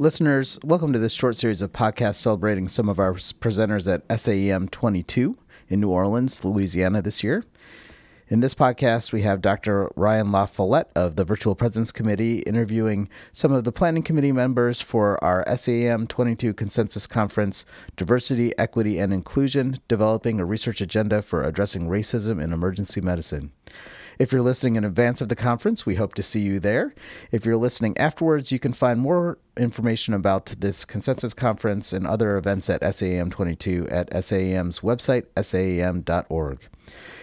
Listeners, welcome to this short series of podcasts celebrating some of our presenters at SAEM 22 in New Orleans, Louisiana this year. In this podcast, we have Dr. Ryan La Follette of the Virtual Presence Committee interviewing some of the planning committee members for our SAEM 22 Consensus Conference Diversity, Equity, and Inclusion Developing a Research Agenda for Addressing Racism in Emergency Medicine. If you're listening in advance of the conference, we hope to see you there. If you're listening afterwards, you can find more information about this consensus conference and other events at SAEM 22 at SAEM's website, saem.org.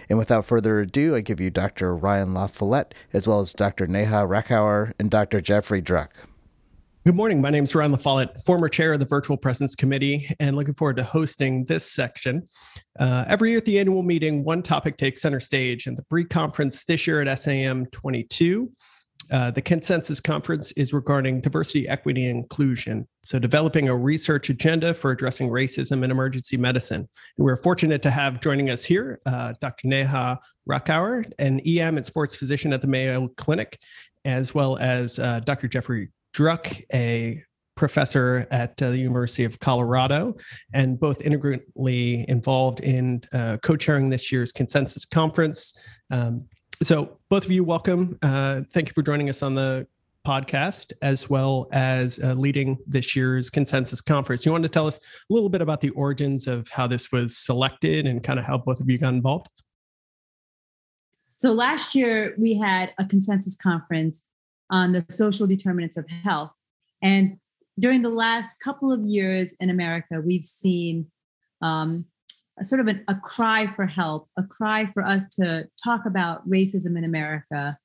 And without further ado, I give you Dr. Ryan La Follette, as well as Dr. Neha Raukar and Dr. Jeffrey Druck. Good morning. My name is Ryan La Follette, former chair of the Virtual Presence Committee, and looking forward to hosting this section. Uh, every year at the annual meeting, one topic takes center stage, and the BRE conference this year at SAEM 22. uh, the consensus conference is regarding diversity, equity, and inclusion. So, developing a research agenda for addressing racism in emergency medicine. We're fortunate to have joining us here uh, Dr. Neha Raukar, an EM and sports physician at the Mayo Clinic, as well as uh, Dr. Jeffrey Druck, a professor at uh, the University of Colorado, and both integrally involved in uh, co chairing this year's consensus conference. Um, so both of you welcome. Uh, thank you for joining us on the podcast as well as uh, leading this year's consensus conference. You want to tell us a little bit about the origins of how this was selected and kind of how both of you got involved? So last year we had a consensus conference on the social determinants of health and during the last couple of years in america we've seen um, a sort of an, a cry for help, a cry for us to talk about racism in America.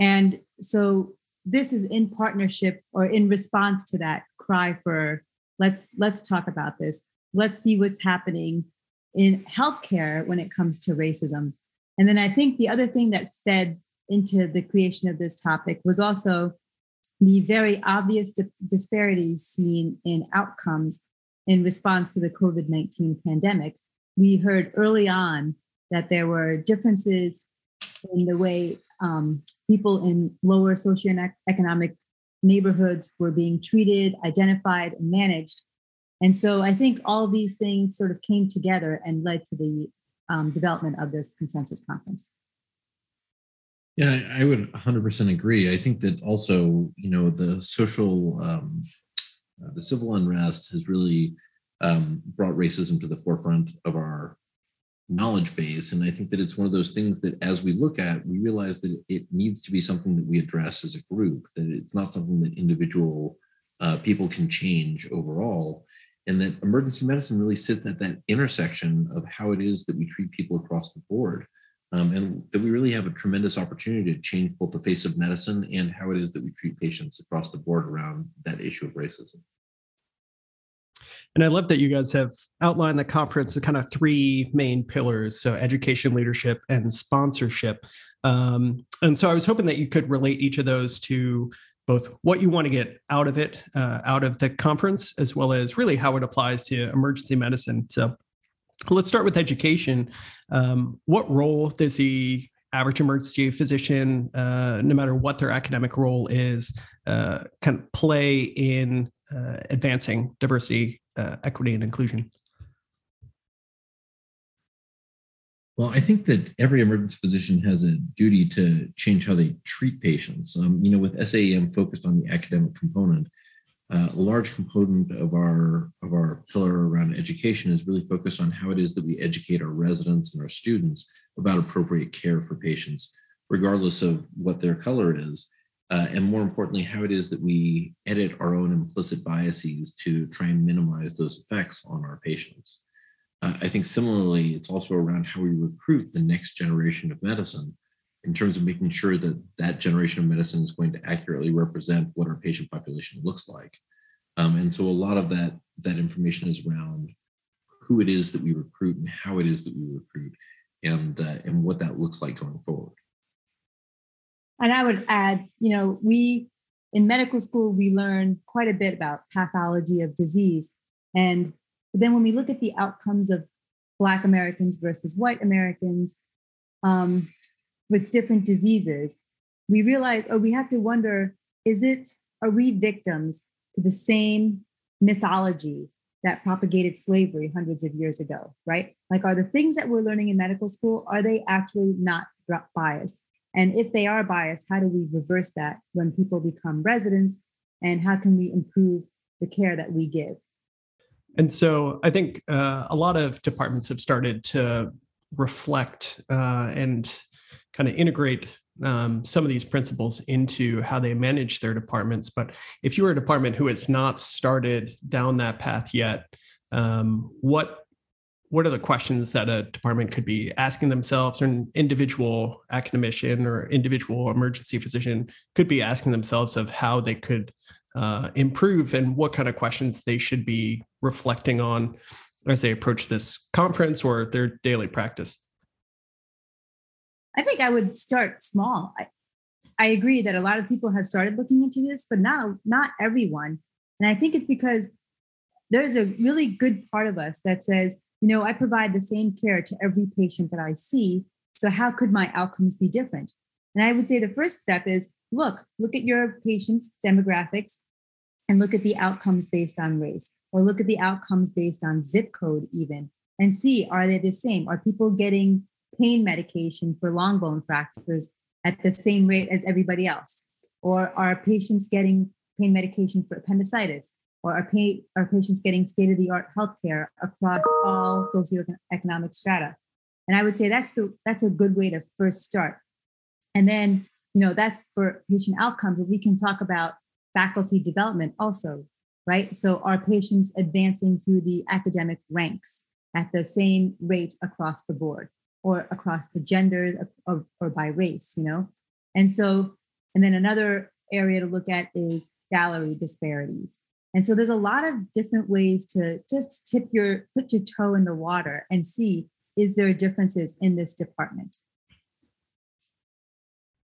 And so this is in partnership or in response to that cry for let's let's talk about this. Let's see what's happening in healthcare when it comes to racism. And then I think the other thing that fed into the creation of this topic was also the very obvious di- disparities seen in outcomes in response to the COVID 19 pandemic we heard early on that there were differences in the way um, people in lower socioeconomic neighborhoods were being treated, identified, and managed. And so I think all these things sort of came together and led to the um, development of this consensus conference. Yeah, I would 100% agree. I think that also, you know, the social, um, uh, the civil unrest has really um, brought racism to the forefront of our knowledge base. And I think that it's one of those things that as we look at, we realize that it needs to be something that we address as a group, that it's not something that individual uh, people can change overall. And that emergency medicine really sits at that intersection of how it is that we treat people across the board. Um, and that we really have a tremendous opportunity to change both the face of medicine and how it is that we treat patients across the board around that issue of racism. And I love that you guys have outlined the conference as kind of three main pillars so education, leadership, and sponsorship. Um, and so I was hoping that you could relate each of those to both what you want to get out of it, uh, out of the conference, as well as really how it applies to emergency medicine. So let's start with education. Um, what role does the average emergency physician, uh, no matter what their academic role is, uh, kind of play in uh, advancing diversity uh, equity and inclusion? Well, I think that every emergency physician has a duty to change how they treat patients. Um, you know, with SAEM focused on the academic component, uh, a large component of our of our pillar around education is really focused on how it is that we educate our residents and our students about appropriate care for patients, regardless of what their color is uh, and more importantly, how it is that we edit our own implicit biases to try and minimize those effects on our patients. Uh, I think similarly, it's also around how we recruit the next generation of medicine in terms of making sure that that generation of medicine is going to accurately represent what our patient population looks like. Um, and so a lot of that, that information is around who it is that we recruit and how it is that we recruit and, uh, and what that looks like going forward. And I would add, you know, we in medical school, we learn quite a bit about pathology of disease. And then when we look at the outcomes of Black Americans versus white Americans um, with different diseases, we realize, oh, we have to wonder is it, are we victims to the same mythology that propagated slavery hundreds of years ago, right? Like, are the things that we're learning in medical school, are they actually not biased? And if they are biased, how do we reverse that when people become residents? And how can we improve the care that we give? And so I think uh, a lot of departments have started to reflect uh, and kind of integrate um, some of these principles into how they manage their departments. But if you're a department who has not started down that path yet, um, what what are the questions that a department could be asking themselves, or an individual academician or individual emergency physician could be asking themselves of how they could uh, improve, and what kind of questions they should be reflecting on as they approach this conference or their daily practice? I think I would start small. I, I agree that a lot of people have started looking into this, but not not everyone. And I think it's because there's a really good part of us that says, you know, I provide the same care to every patient that I see. So how could my outcomes be different? And I would say the first step is look, look at your patient's demographics and look at the outcomes based on race, or look at the outcomes based on zip code, even, and see are they the same? Are people getting pain medication for long bone fractures at the same rate as everybody else? Or are patients getting pain medication for appendicitis? Or are, are patients getting state of the art healthcare across all socioeconomic strata? And I would say that's the that's a good way to first start. And then, you know, that's for patient outcomes. We can talk about faculty development also, right? So are patients advancing through the academic ranks at the same rate across the board? Or across the genders or, or by race, you know? And so, and then another area to look at is salary disparities. And so there's a lot of different ways to just tip your, put your toe in the water and see, is there differences in this department?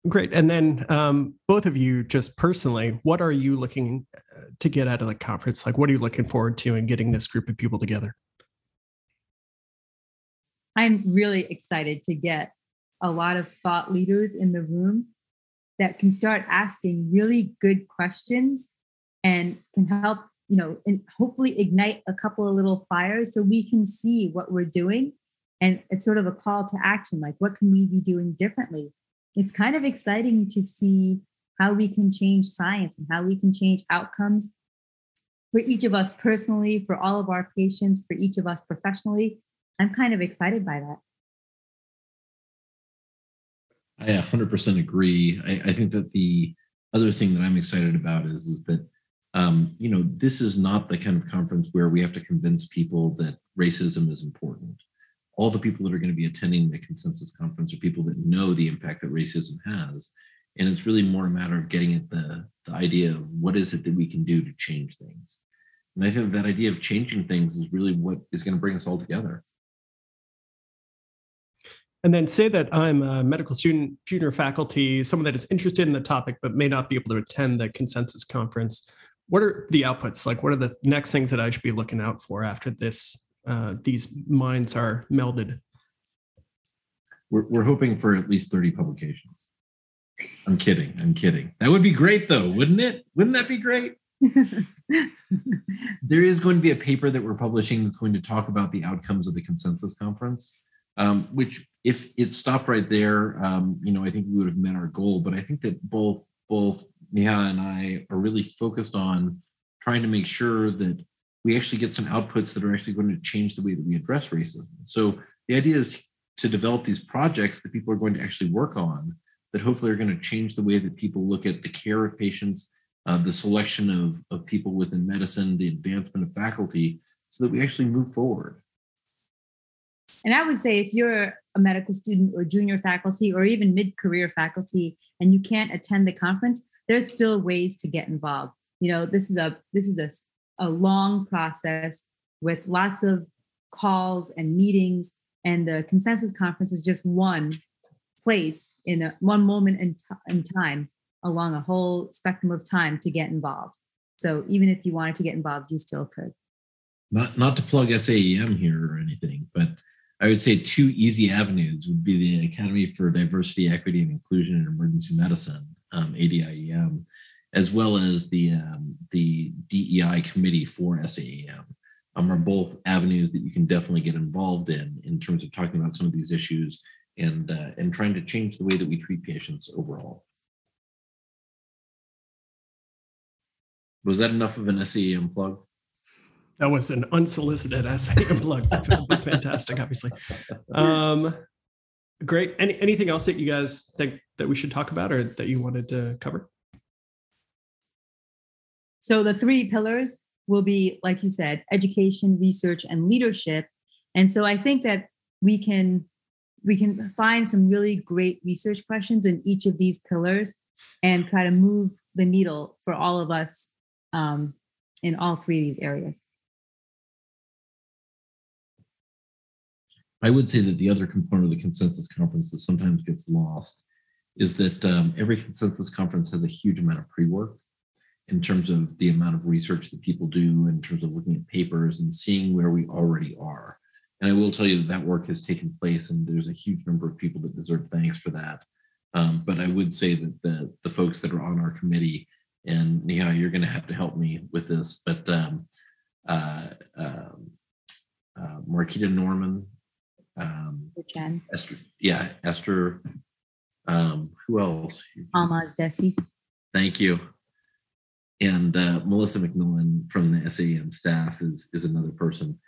Great. And then um, both of you, just personally, what are you looking uh, to get out of the conference? Like, what are you looking forward to in getting this group of people together? I'm really excited to get a lot of thought leaders in the room that can start asking really good questions and can help, you know, and hopefully ignite a couple of little fires so we can see what we're doing. And it's sort of a call to action like, what can we be doing differently? It's kind of exciting to see how we can change science and how we can change outcomes for each of us personally, for all of our patients, for each of us professionally, I'm kind of excited by that. I 100% agree. I, I, think that the other thing that I'm excited about is, is that, um, you know, this is not the kind of conference where we have to convince people that racism is important. All the people that are going to be attending the consensus conference are people that know the impact that racism has. And it's really more a matter of getting at the, the idea of what is it that we can do to change things. And I think that idea of changing things is really what is going to bring us all together. And then say that I'm a medical student, junior faculty, someone that is interested in the topic but may not be able to attend the consensus conference. What are the outputs? Like, what are the next things that I should be looking out for after this? Uh, these minds are melded. We're, we're hoping for at least 30 publications. I'm kidding. I'm kidding. That would be great, though, wouldn't it? Wouldn't that be great? there is going to be a paper that we're publishing that's going to talk about the outcomes of the consensus conference um, which if it stopped right there, um, you know, I think we would have met our goal. But I think that both both Neha and I are really focused on trying to make sure that we actually get some outputs that are actually going to change the way that we address racism. So the idea is to develop these projects that people are going to actually work on that hopefully are going to change the way that people look at the care of patients, uh, the selection of, of people within medicine, the advancement of faculty, so that we actually move forward. And I would say if you're a medical student or junior faculty or even mid-career faculty and you can't attend the conference, there's still ways to get involved. You know, this is a this is a, a long process with lots of calls and meetings and the consensus conference is just one place in a one moment in, t- in time along a whole spectrum of time to get involved. So even if you wanted to get involved, you still could. Not not to plug SAEM here or anything, but I would say two easy avenues would be the Academy for Diversity, Equity, and Inclusion in Emergency Medicine, um, ADIEM, as well as the um, the DEI committee for SAEM um, are both avenues that you can definitely get involved in in terms of talking about some of these issues and uh, and trying to change the way that we treat patients overall. Was that enough of an SAEM plug? That was an unsolicited SAEM plug, fantastic, obviously. Um, great. Any, anything else that you guys think that we should talk about or that you wanted to cover? So the three pillars will be, like you said, education, research, and leadership. And so I think that we can we can find some really great research questions in each of these pillars and try to move the needle for all of us um, in all three of these areas. I would say that the other component of the consensus conference that sometimes gets lost is that um, every consensus conference has a huge amount of pre-work in terms of the amount of research that people do, in terms of looking at papers and seeing where we already are. And I will tell you that that work has taken place, and there's a huge number of people that deserve thanks for that. Um, but I would say that the the folks that are on our committee, and Neha, you're going to have to help me with this, but um, uh, um, uh, Marquita Norman, um, Jen, Esther, yeah, Esther. Um, who else? Almaz Dessie. Thank you. And uh, Melissa McMillan from the SAEM staff is is another person.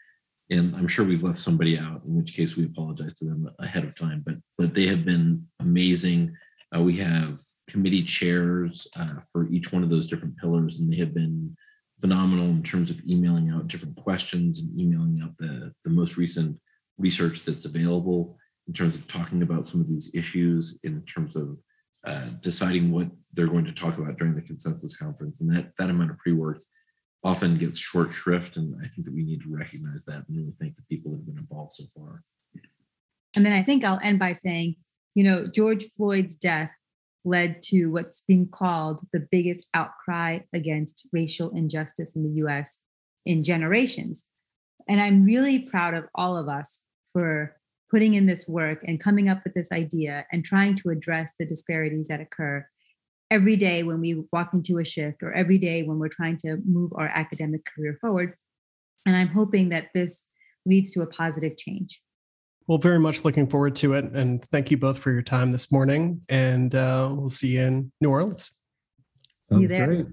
And I'm sure we've left somebody out, in which case we apologize to them ahead of time. But but they have been amazing. Uh, we have committee chairs uh, for each one of those different pillars, and they have been phenomenal in terms of emailing out different questions and emailing out the the most recent research that's available in terms of talking about some of these issues in terms of uh, deciding what they're going to talk about during the consensus conference. And that that amount of pre-work often gets short shrift and i think that we need to recognize that and really thank the people that have been involved so far. And then i think i'll end by saying you know george floyd's death led to what's being called the biggest outcry against racial injustice in the us in generations and I'm really proud of all of us for putting in this work and coming up with this idea and trying to address the disparities that occur every day when we walk into a shift or every day when we're trying to move our academic career forward. And I'm hoping that this leads to a positive change. Well, very much looking forward to it. And thank you both for your time this morning. And uh, we'll see you in New Orleans. See you there. Great.